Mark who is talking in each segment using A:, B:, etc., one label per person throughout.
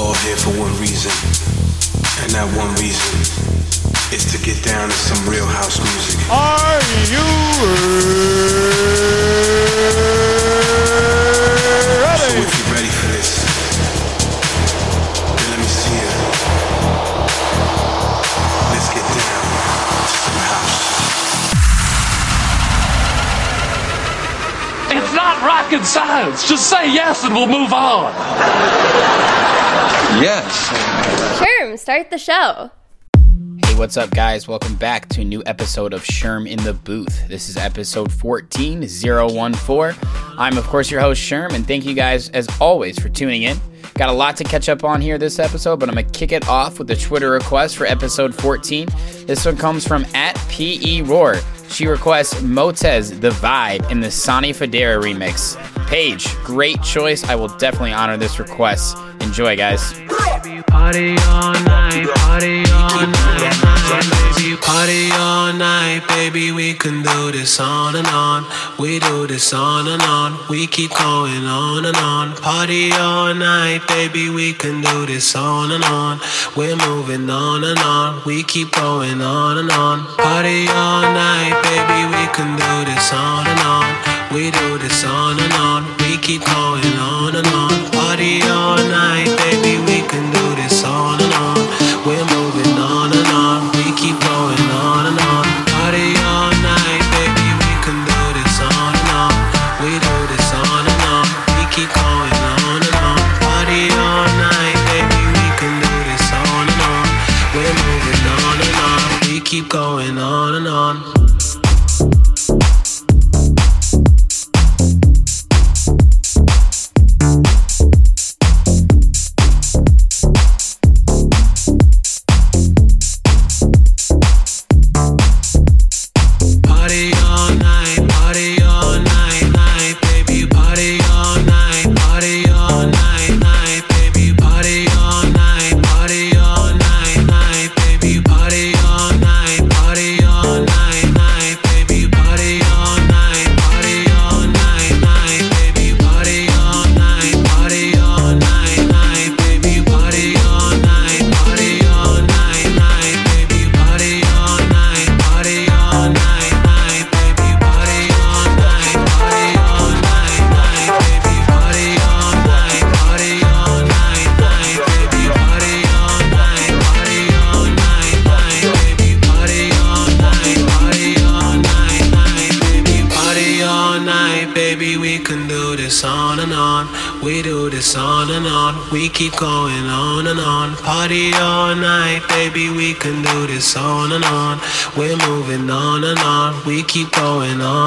A: all here for one reason, and that one reason is to get down to some real house music.
B: Are you
C: not rocket science. Just say yes and we'll move on.
D: Yes.
E: Sherm, start the show.
F: Hey, what's up, guys? Welcome back to a new episode of Sherm in the Booth. This is episode 14014. I'm, of course, your host, Sherm, and thank you guys, as always, for tuning in. Got a lot to catch up on here this episode, but I'm going to kick it off with a Twitter request for episode 14. This one comes from at PE Roar. She requests Motez The Vibe in the Sonny Fodera remix. Paige, great choice. I will definitely honor this request. Enjoy, guys.
G: Party all night, party all night, baby. Party all night, baby. We can do this on and on. We do this on and on. We keep going on and on. Party all night, baby. We can do this on and on. We're moving on and on. We keep going on and on. Party all night, baby. We can do this on and on. We do this on and on. We keep going on and on. Party all night, baby. Keep going on and on. Keep going on.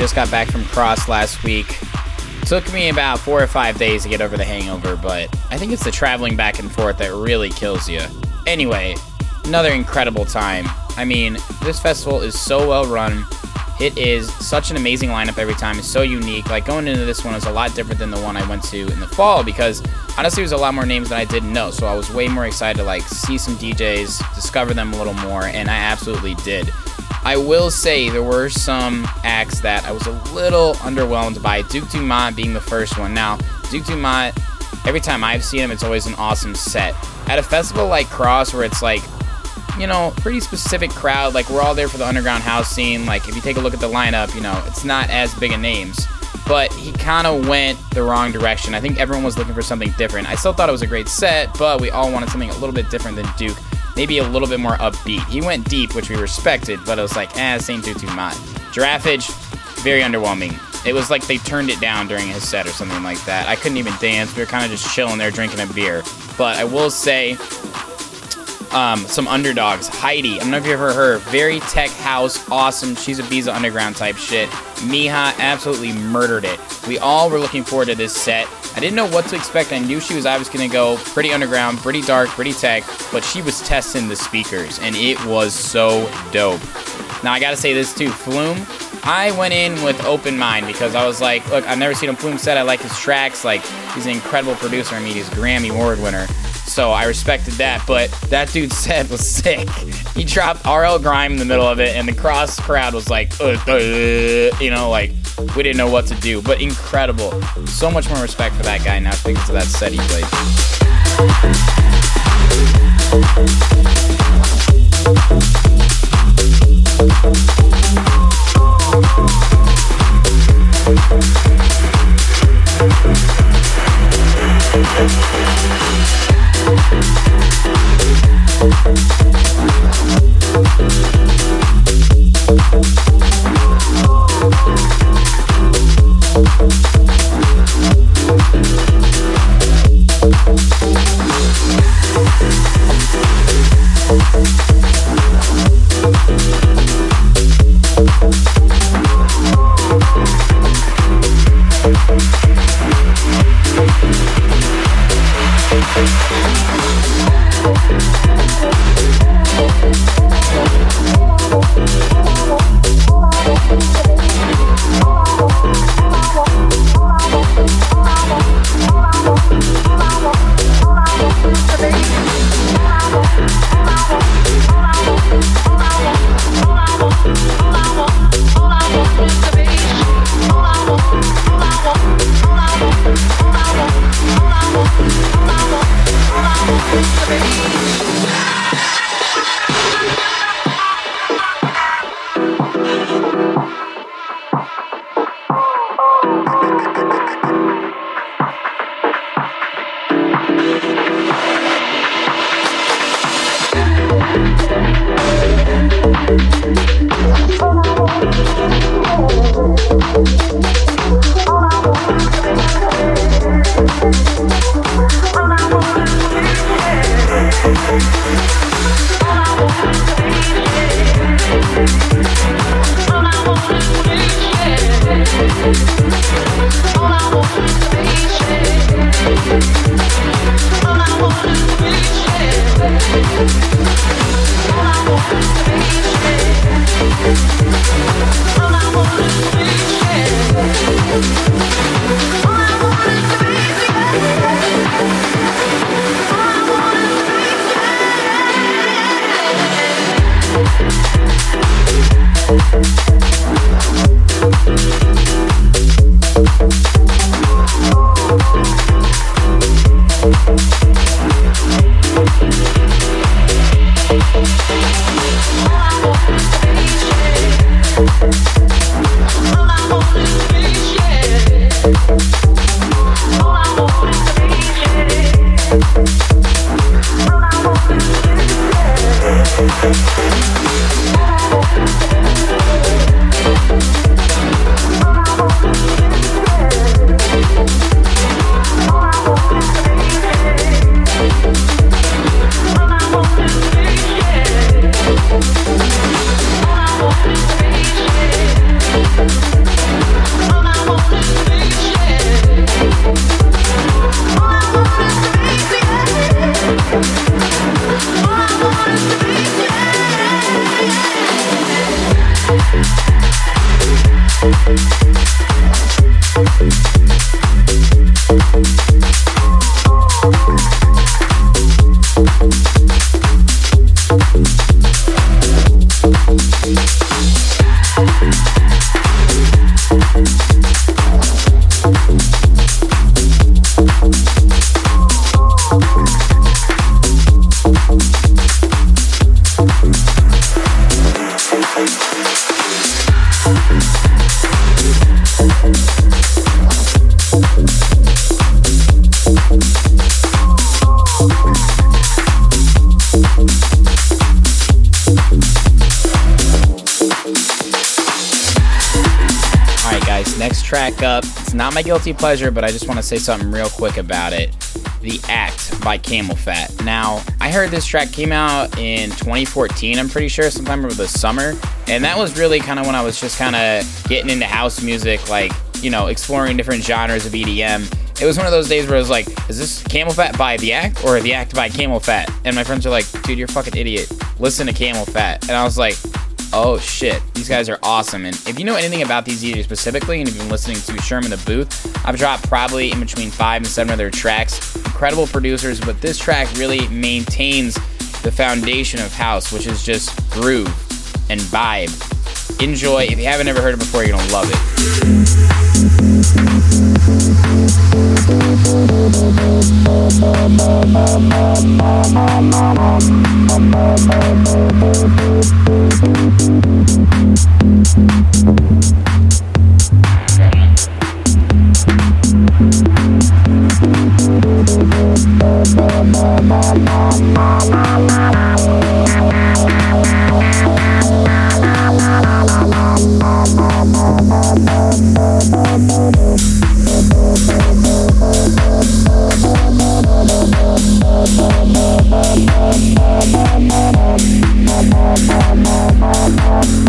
F: Just got back from Cross last week. Took me about four or five days to get over the hangover, but I think it's the traveling back and forth that really kills you. Anyway, another incredible time. I mean, this festival is so well run. It is such an amazing lineup every time. It's so unique. Like going into this one was a lot different than the one I went to in the fall because honestly, it was a lot more names than I didn't know. So I was way more excited to like see some DJs, discover them a little more, and I absolutely did. I will say there were some acts that I was a little underwhelmed by. Duke Dumont being the first one. Now, Duke Dumont, every time I've seen him, it's always an awesome set. At a festival like Cross, where it's like you know, pretty specific crowd. Like we're all there for the underground house scene. Like if you take a look at the lineup, you know, it's not as big a names. But he kind of went the wrong direction. I think everyone was looking for something different. I still thought it was a great set, but we all wanted something a little bit different than Duke. Maybe a little bit more upbeat. He went deep, which we respected, but it was like, eh, same Duke too much. Giraffage, very underwhelming. It was like they turned it down during his set or something like that. I couldn't even dance. We were kind of just chilling there drinking a beer. But I will say, um, some underdogs. Heidi, I don't know if you ever heard. Very tech house, awesome. She's Ibiza Underground type shit. Mija absolutely murdered it. We all were looking forward to this set. I didn't know what to expect. I knew she was obviously going to go pretty underground, pretty dark, pretty tech, but she was testing the speakers, and it was so dope. Now, I gotta say this too Flume, I went in with open mind because I was like, look, I've never seen a Flume set. I like his tracks. Like, he's an incredible producer. I mean, he's a Grammy Award winner so I respected that. But that dude said was sick. He dropped RL Grime in the middle of it, and the cross crowd was like, uh, uh, you know, like we didn't know what to do. But incredible. So much more respect for that guy now Thanks to that set he played. Up. It's not my guilty pleasure, but I just want to say something real quick about it. The Act by CamelPhat. Now, I heard this track came out in 2014, I'm pretty sure, sometime over the summer. And that was really kind of when I was just kind of getting into house music, like, you know, exploring different genres of EDM. It was one of those days where I was like, is this CamelPhat by The Act or The Act by CamelPhat? And my friends are like, dude, you're a fucking idiot. Listen to CamelPhat. And I was like, oh shit, these guys are awesome. And if you know anything about these DJs specifically, and you've been listening to Sherm in the Booth, I've dropped probably in between five and seven of their tracks. Incredible producers, but this track really maintains the foundation of house, which is just groove and vibe. Enjoy. If you haven't ever heard it before, you're gonna love it. Mama. Thank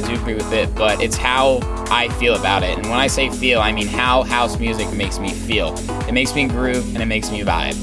F: that do agree with it, but it's how I feel about it. And when I say feel, I mean how house music makes me feel. It makes me groove and it makes me vibe.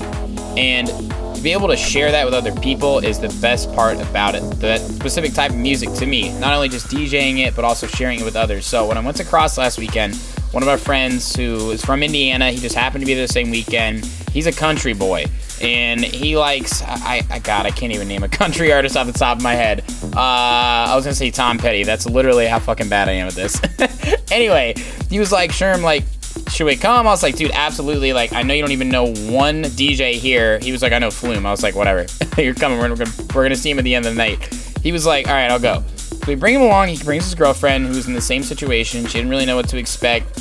F: And to be able to share that with other people is the best part about it. That specific type of music to me, not only just DJing it, but also sharing it with others. So when I went to Cross last weekend, one of our friends who is from Indiana, he just happened to be there the same weekend. He's a country boy, and he likes I, I God I can't even name a country artist off the top of my head. Uh, I was gonna say Tom Petty. That's literally how fucking bad I am at this. anyway, he was like, Sherm, like should we come? I was like, dude, absolutely. Like, I know you don't even know one DJ here. He was like, I know Flume. I was like, whatever. You're coming. We're, gonna, we're gonna see him at the end of the night. He was like, all right, I'll go. So we bring him along. He brings his girlfriend, who's in the same situation. She didn't really know what to expect.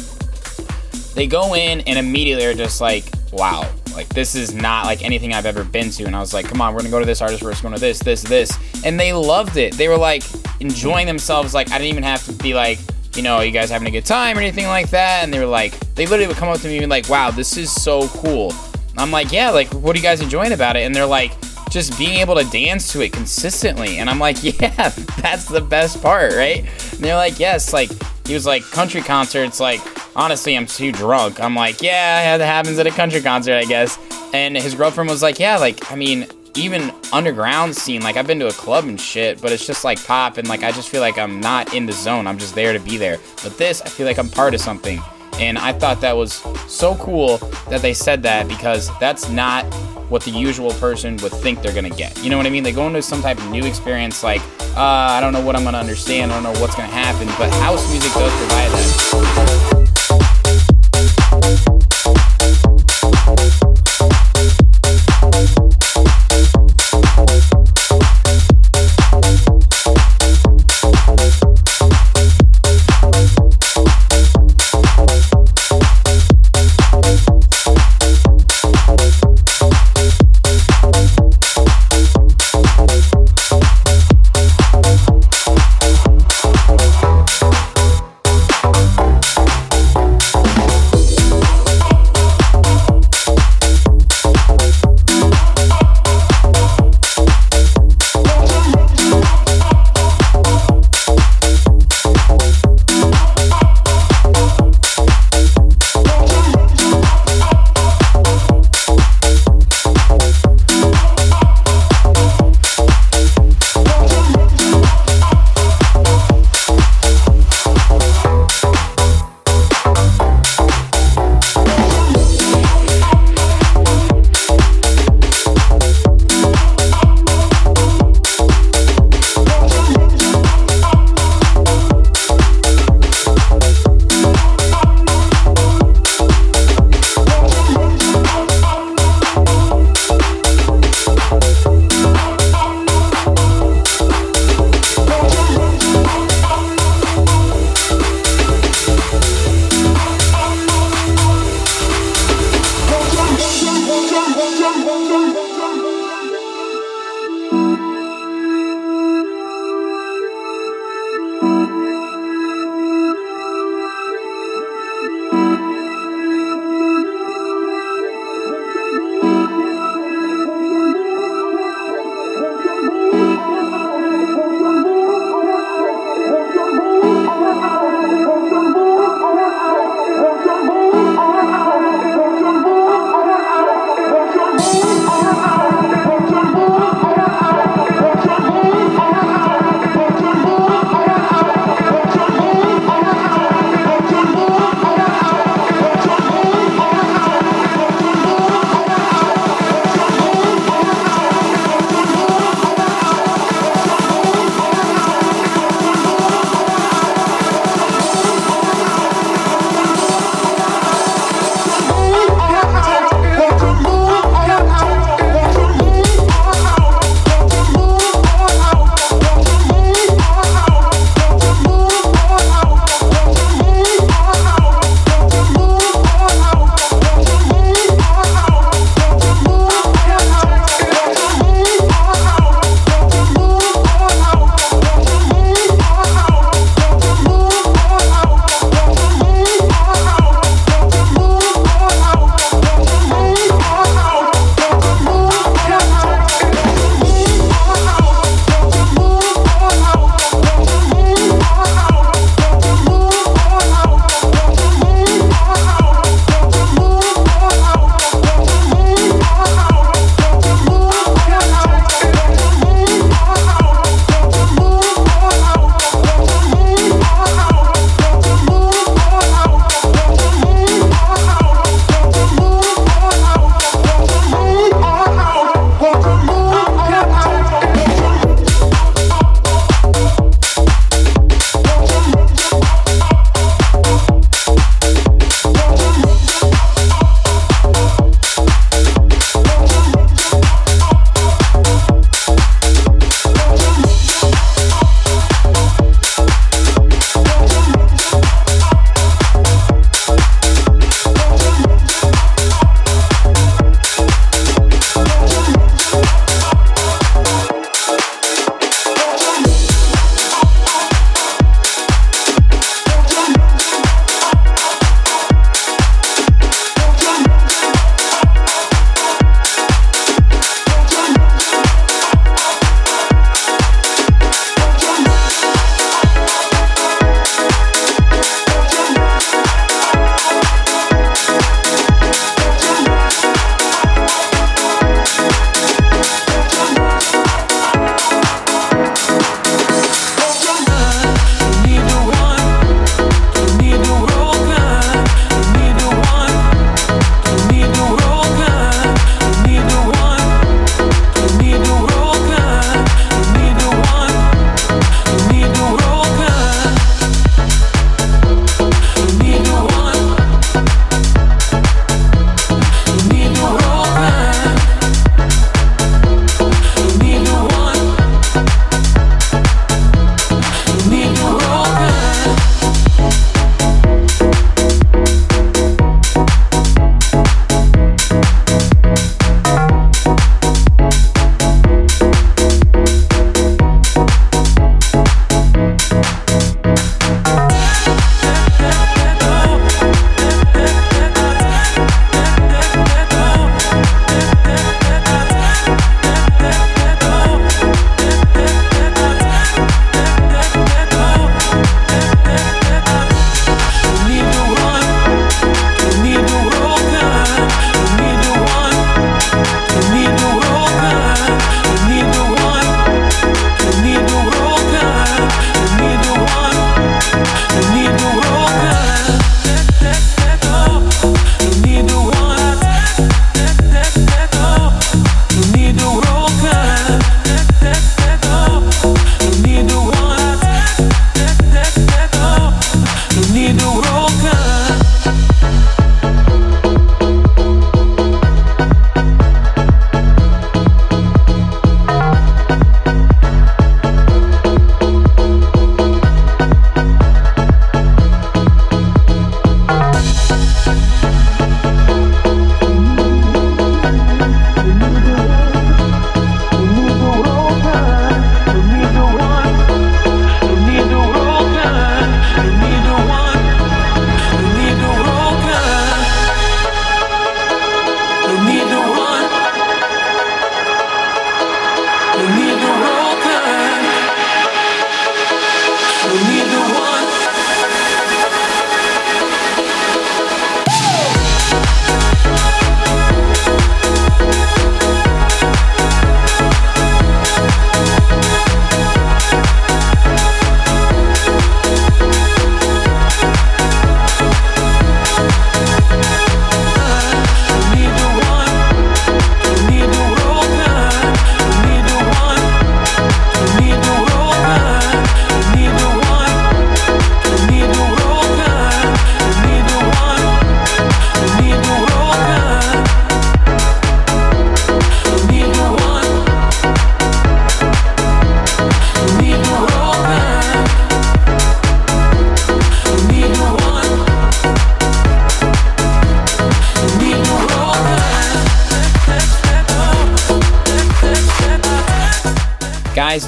F: They go in and immediately are just like, wow, like this is not like anything I've ever been to. And I was like, come on, we're gonna go to this artist first, going to this, this, this. And they loved it. They were like enjoying themselves. Like I didn't even have to be like, you know, you guys having a good time or anything like that. And they were like, they literally would come up to me and be like, wow, this is so cool. I'm like, yeah, like what are you guys enjoying about it? And they're like, just being able to dance to it consistently. And I'm like, yeah, that's the best part, right? And they're like, yes, like he was like country concerts, like honestly, I'm too drunk. I'm like, yeah, that happens at a country concert, I guess. And his girlfriend was like, yeah, like, I mean, even underground scene, like, I've been to a club and shit, but it's just like pop, and like, I just feel like I'm not in the zone. I'm just there to be there. But this, I feel like I'm part of something. And I thought that was so cool that they said that because that's not what the usual person would think they're gonna get. You know what I mean? They go into some type of new experience, like, uh, I don't know what I'm gonna understand, I don't know what's gonna happen, but house music does provide that.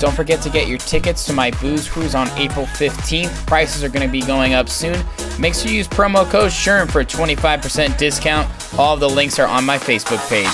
F: Don't forget to get your tickets to my booze cruise on April 15th. Prices are going to be going up soon. Make sure you use promo code SHERM for a 25% discount. All the links are on my Facebook page.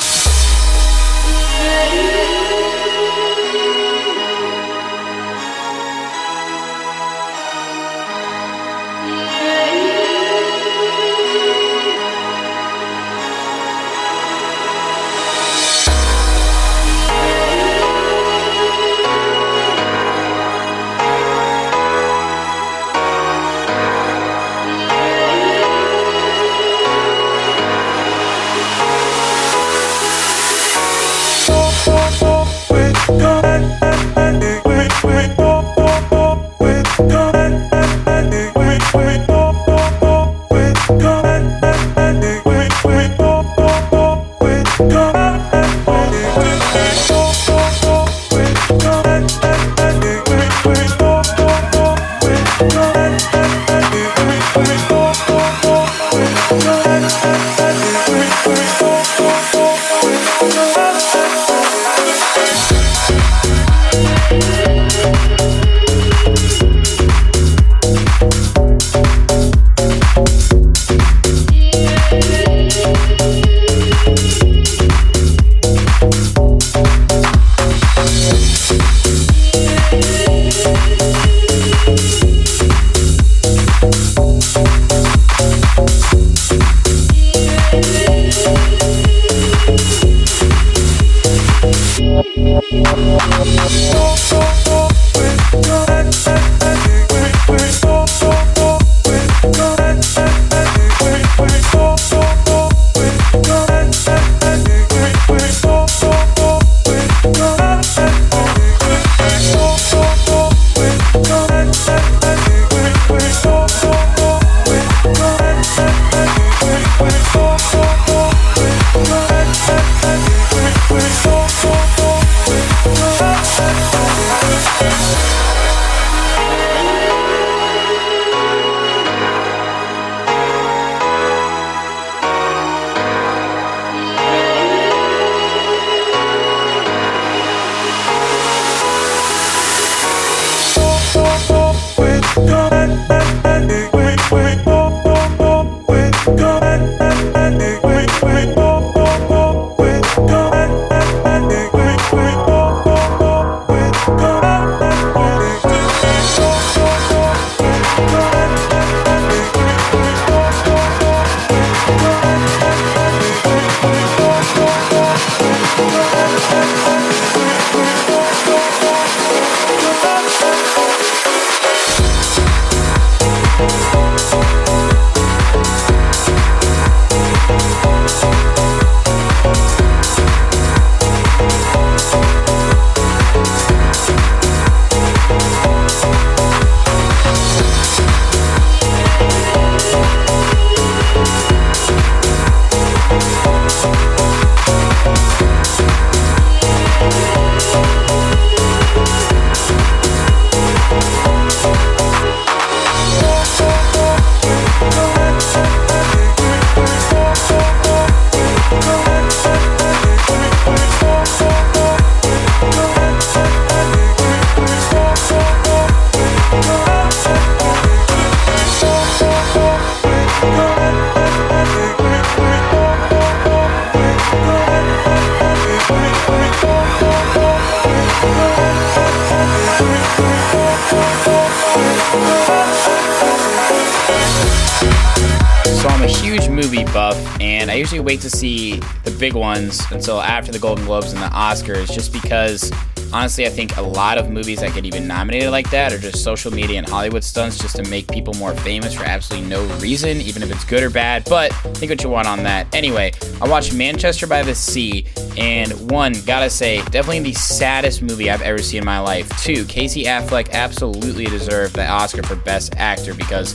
F: Huge movie buff, and I usually wait to see the big ones until after the Golden Globes and the Oscars, just because honestly, I think a lot of movies that get even nominated like that are just social media and Hollywood stunts just to make people more famous for absolutely no reason, even if it's good or bad. But think what you want on that. Anyway, I watched Manchester by the Sea, and one, gotta say, definitely the saddest movie I've ever seen in my life. Two, Casey Affleck absolutely deserved the Oscar for Best Actor because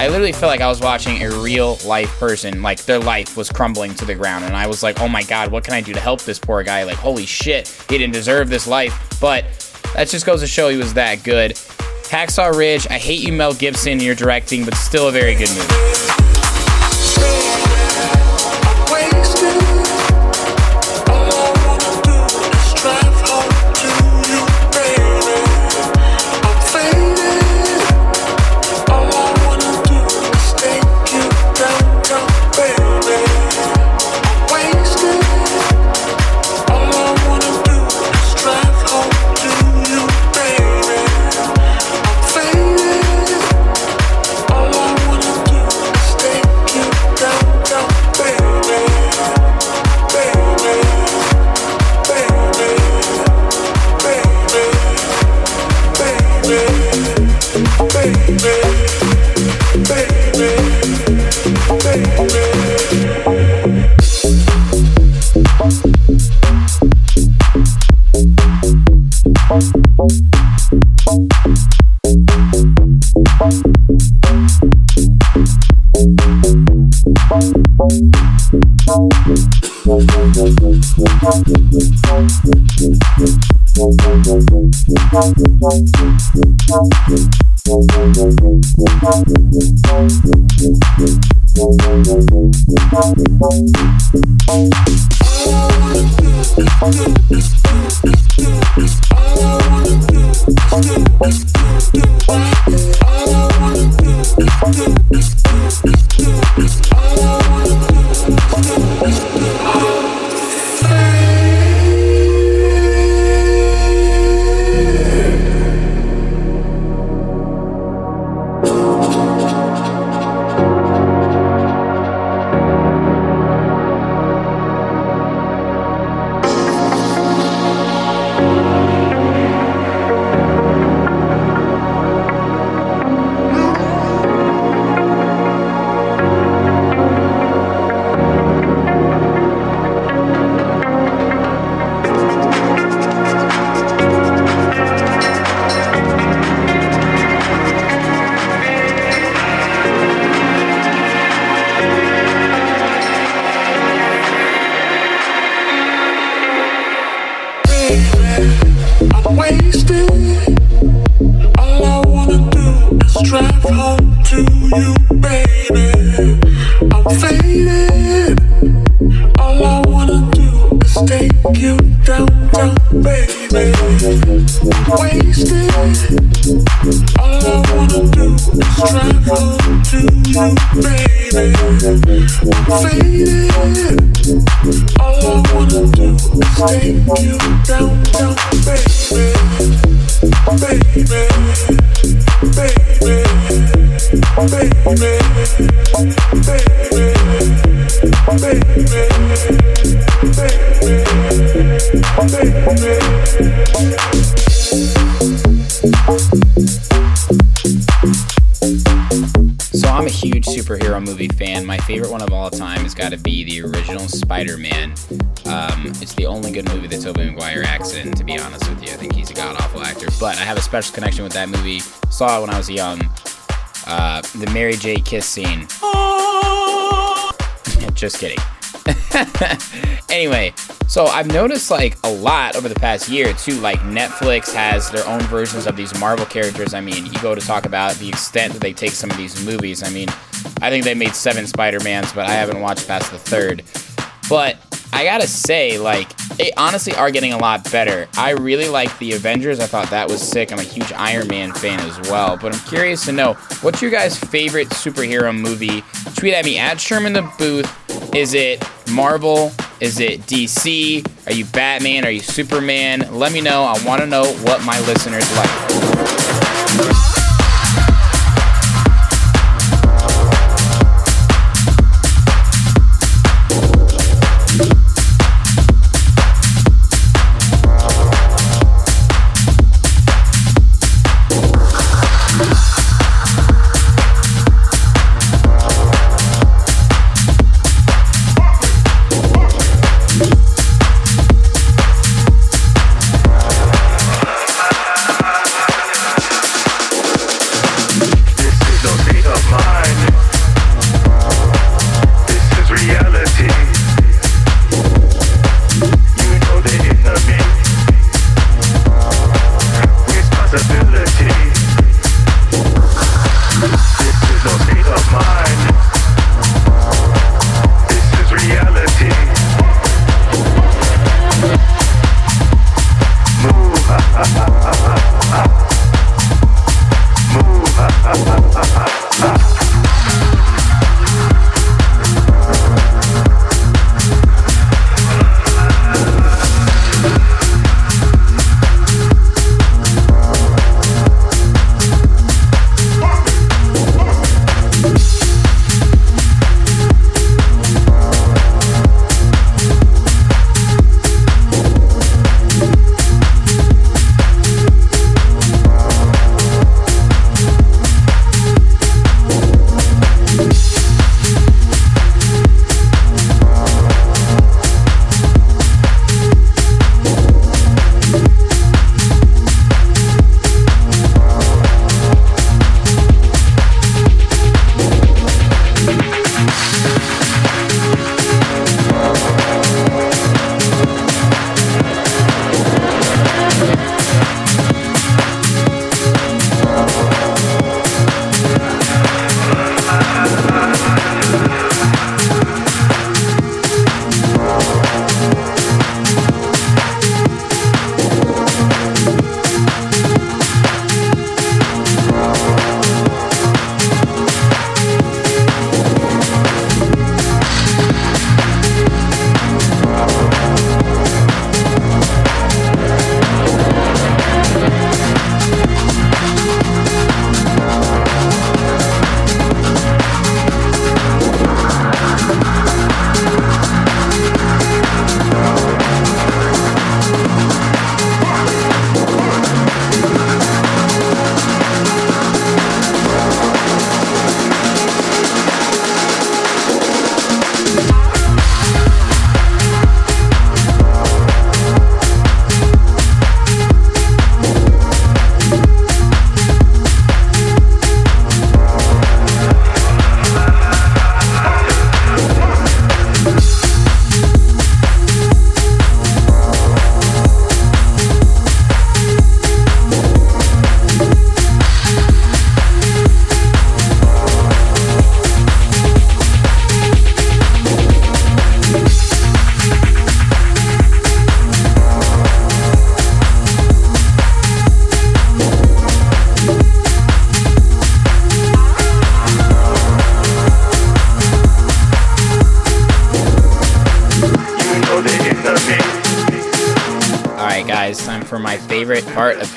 F: I literally felt like I was watching a real life person, like their life was crumbling to the ground. And I was like, oh my God, what can I do to help this poor guy? Like, holy shit, he didn't deserve this life. But that just goes to show he was that good. Hacksaw Ridge, I hate you, Mel Gibson, you're directing, but still a very good movie.
B: All I wanna baby.
F: Superhero movie fan. My favorite one of all time has got to be the original Spider-Man. Um, it's the only good movie that Tobey Maguire acts in. To be honest with you, I think he's a god awful actor. But I have a special connection with that movie. Saw it when I was young. Uh, the Mary J. kiss scene. Just kidding. anyway, so I've noticed like a lot over the past year too. Like Netflix has their own versions of these Marvel characters. I mean, you go to talk about the extent that they take some of these movies. I mean, I think they made seven Spider Mans, but I haven't watched past the third. But I gotta say, like, they honestly are getting a lot better. I really like the Avengers. I thought that was sick. I'm a huge Iron Man fan as well. But I'm curious to know what's your guys' favorite superhero movie? Tweet at me at Sherm in the Booth. Is it Marvel? Is it DC? Are you Batman? Are you Superman? Let me know. I want to know what my listeners like.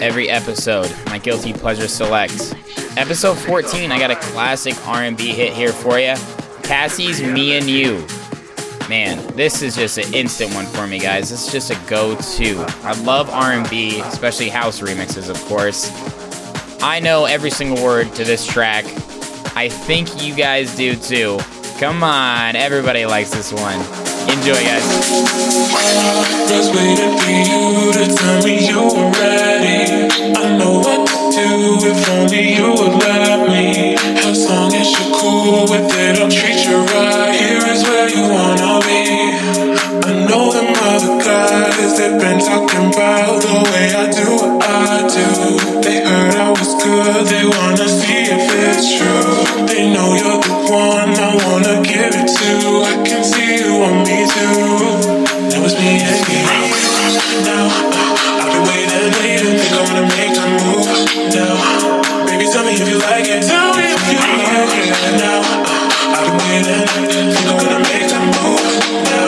F: Every episode, my guilty pleasure selects. Episode 14, I got a classic R&B hit here for you. Cassie's "Me and You." Man, this is just an instant one for me, guys. This is just a go-to. I love R&B, especially house remixes, of course. I know every single word to this track. I think you guys do too. Come on, everybody likes this one. Enjoy, guys.
H: Just. I know what to do if only you would let me. Long cool with it, I'll treat you right. Here is where you wanna know them other guys, they've been talking about the way I do what I do. They heard I was good, they wanna see if it's true. They know you're the one I wanna give it to. I can see you want me too. Now was me and you. Now I've been waiting, waiting, think I'm gonna make a move. Now, baby, tell me if you like it. Tell me if you like it. Now I've been waiting, think I'm gonna make a move. Now,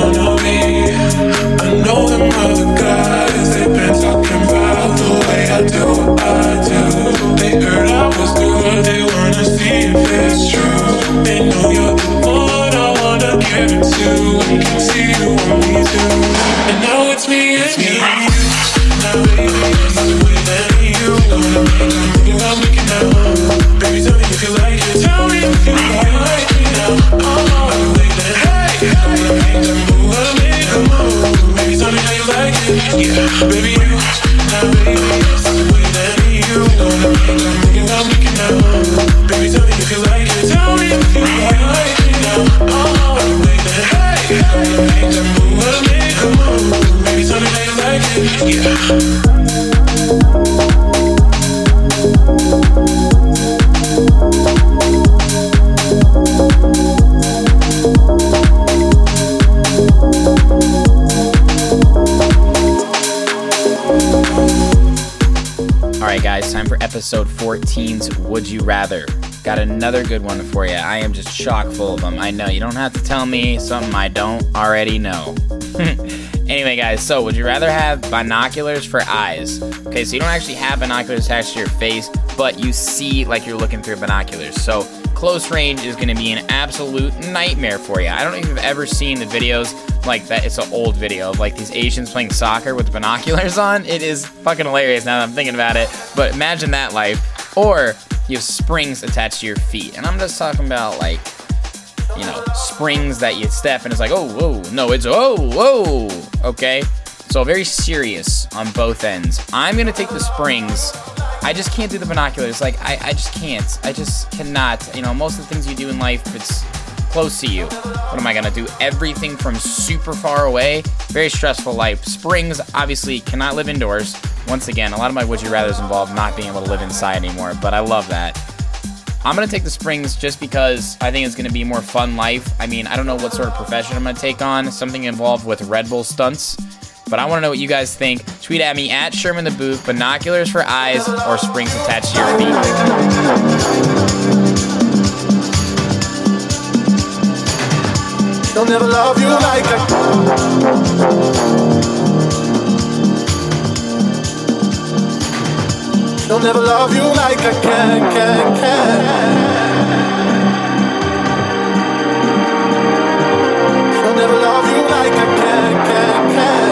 H: wanna be. I know them other
F: Rather. Got another good one for you. I am just chock full of them. I know you don't have to tell me something I don't already know. anyway, guys, so would you rather have binoculars for eyes? Okay, so you don't actually have binoculars attached to your face, but you see like you're looking through binoculars. So close range is going to be an absolute nightmare for you. I don't know if you've ever seen the videos like that. It's an old video of like these Asians playing soccer with binoculars on. It is fucking hilarious now that I'm thinking about it. But imagine that life. Or you have springs attached to your feet. And I'm just talking about like, you know, springs that you step and it's like, oh, whoa. No, it's oh, whoa. Okay. So very serious on both ends. I'm going to take the springs. I just can't do the binoculars. Like, I, I just can't. I just cannot. You know, most of the things you do in life, it's close to you. What am I gonna do? Everything from super far away. Very stressful life. Springs obviously cannot live indoors. Once again, a lot of my would you rather's involve not being able to live inside anymore, but I love that. I'm gonna take the springs just because I think it's gonna be more fun life. I mean, I don't know what sort of profession I'm gonna take on. Something involved with Red Bull stunts. But I want to know what you guys think. Tweet at me at Sherm in the Booth. Binoculars for eyes or springs attached to your feet.
B: She'll never love you like I She'll never love you like I can, can, can. She'll never love you like I can, can, can.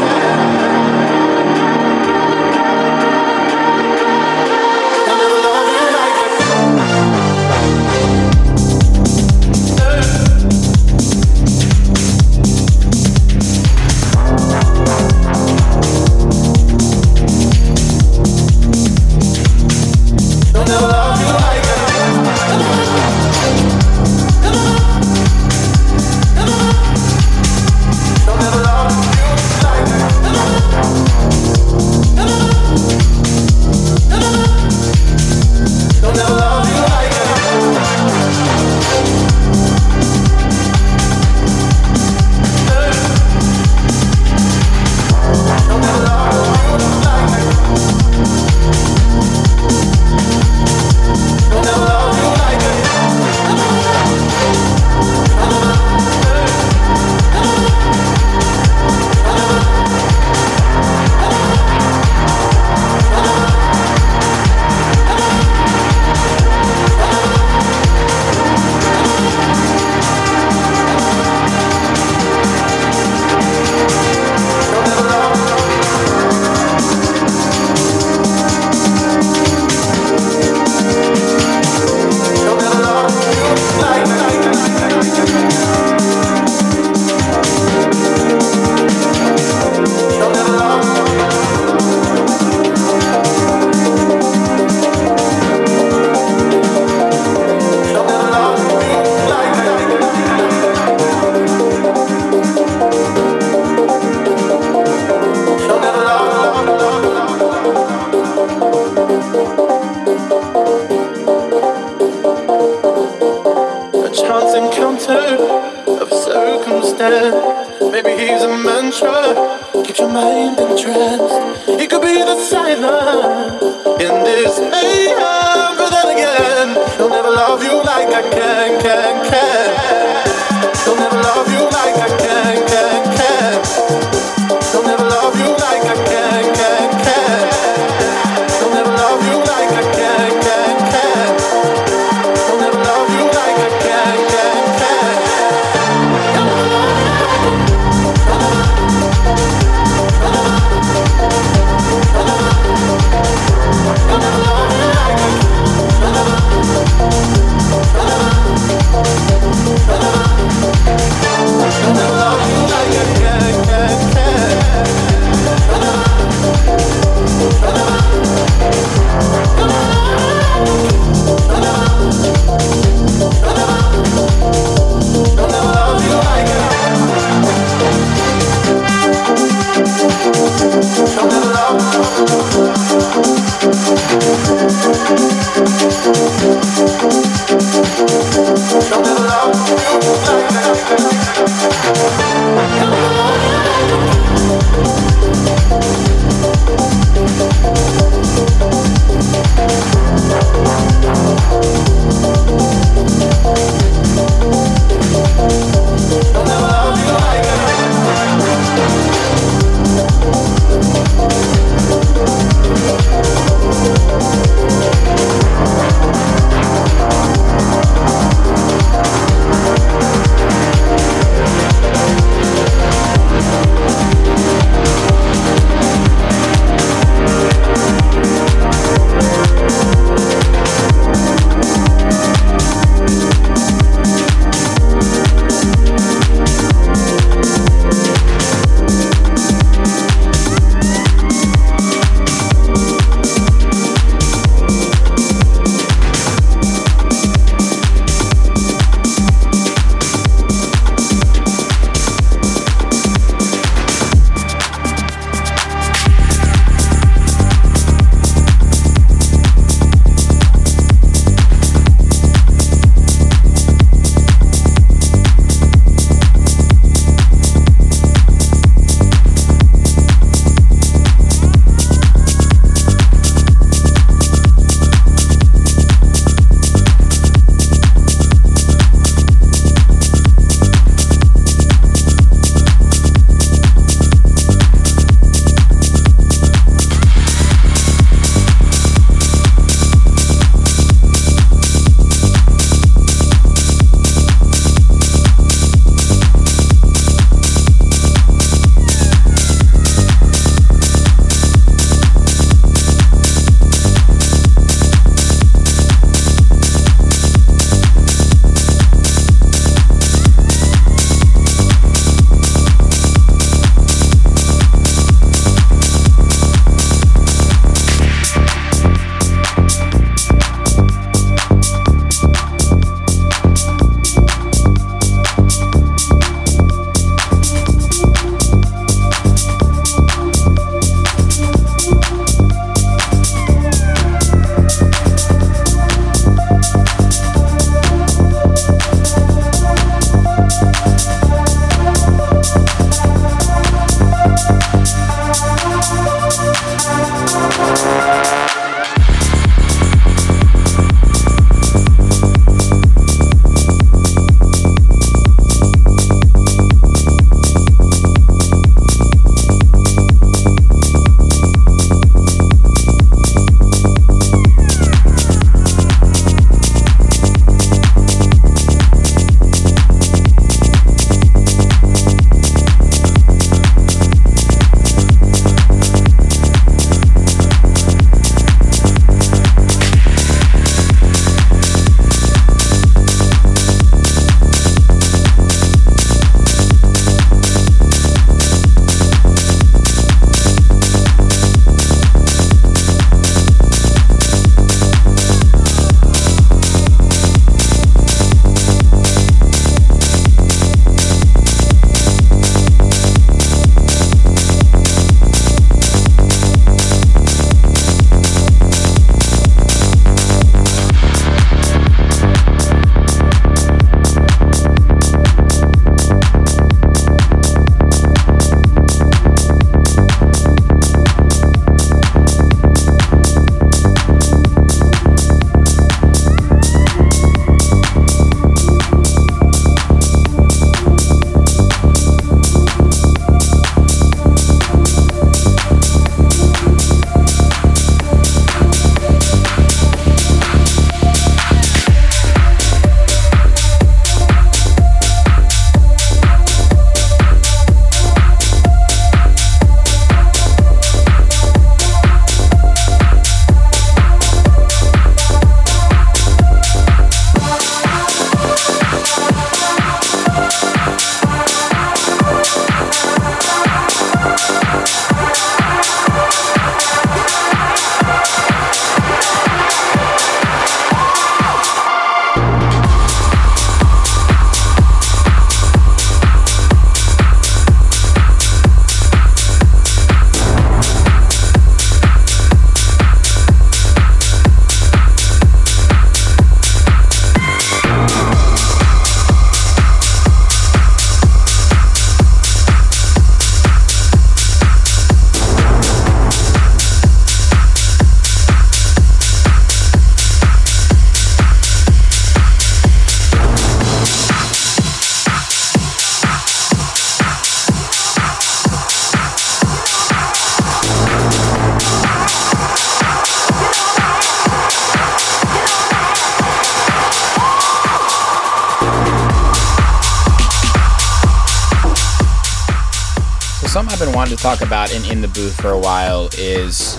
F: Talk about in In the Booth for a while is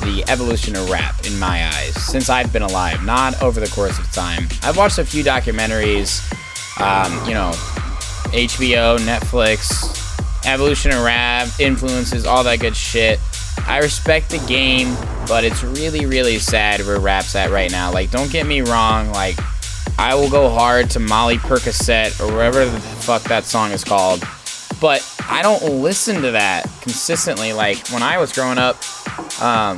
F: the evolution of rap in my eyes since I've been alive, not over the course of time. I've watched a few documentaries, um, you know, HBO, Netflix, evolution of rap, influences, all that good shit. I respect the game, but it's really, really sad where rap's at right now. Like, don't get me wrong, like, I will go hard to Molly Percocet or whatever the fuck that song is called, but I don't listen to that consistently. Like, when I was growing up, um,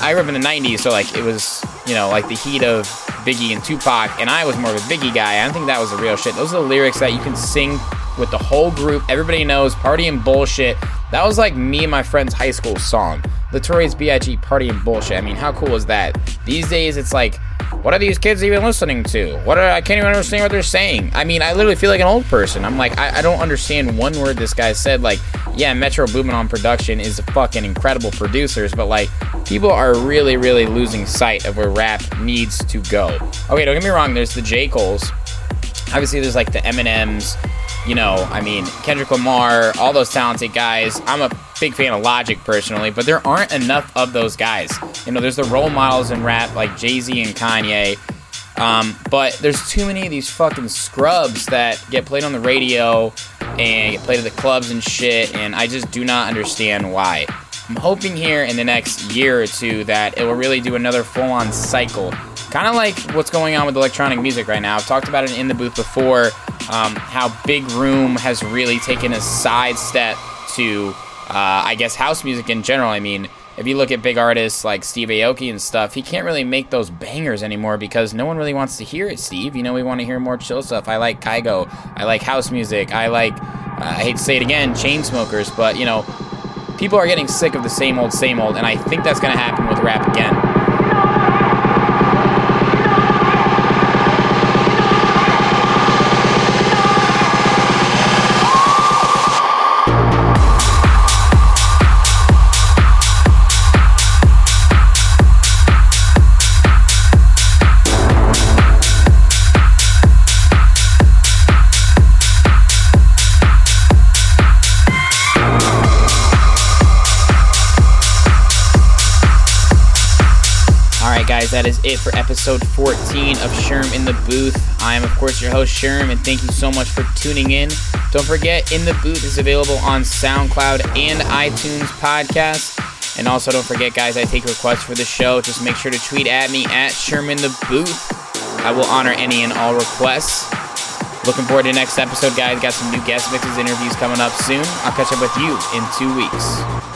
F: I grew up in the 90s, so, like, it was, you know, like the heat of Biggie and Tupac, and I was more of a Biggie guy. I don't think that was the real shit. Those are the lyrics that you can sing with the whole group. Everybody knows party and bullshit. That was like me and my friend's high school song. Notorious B.I.G. Party and bullshit. I mean, how cool is that? These days, it's like, what are these kids even listening to? What are, I can't even understand what they're saying. I mean, I literally feel like an old person. I'm like, I, I don't understand one word this guy said. Like, yeah, Metro Boomin on production is fucking incredible producers, but like, people are really, really losing sight of where rap needs to go. Okay, don't get me wrong. There's the J Cole's. Obviously, there's like the Eminems you know, I mean, Kendrick Lamar, all those talented guys. I'm a big fan of Logic personally, but there aren't enough of those guys. You know, there's the role models in rap like Jay Z and Kanye. Um, but there's too many of these fucking scrubs that get played on the radio and get played at the clubs and shit, and I just do not understand why. I'm hoping here in the next year or two that it will really do another full on cycle. Kind of like what's going on with electronic music right now. I've talked about it in the booth before um, how Big Room has really taken a sidestep to, uh, I guess, house music in general. I mean, if you look at big artists like Steve Aoki and stuff, he can't really make those bangers anymore because no one really wants to hear it, Steve. You know, we want to hear more chill stuff. I like Kygo. I like house music. I like, uh, I hate to say it again, Chainsmokers, but, you know, people are getting sick of the same old, same old, and I think that's going to happen with rap again. That is it for episode 14 of Sherm in the Booth. I am, of course, your host, Sherm, and thank you so much for tuning in. Don't forget, In the Booth is available on SoundCloud and iTunes Podcast. And also, don't forget, guys, I take requests for the show. Just make sure to tweet at me at Sherm in the Booth. I will honor any and all requests. Looking forward to next episode, guys. Got some new guest mixes, interviews coming up soon. I'll catch up with you in two weeks.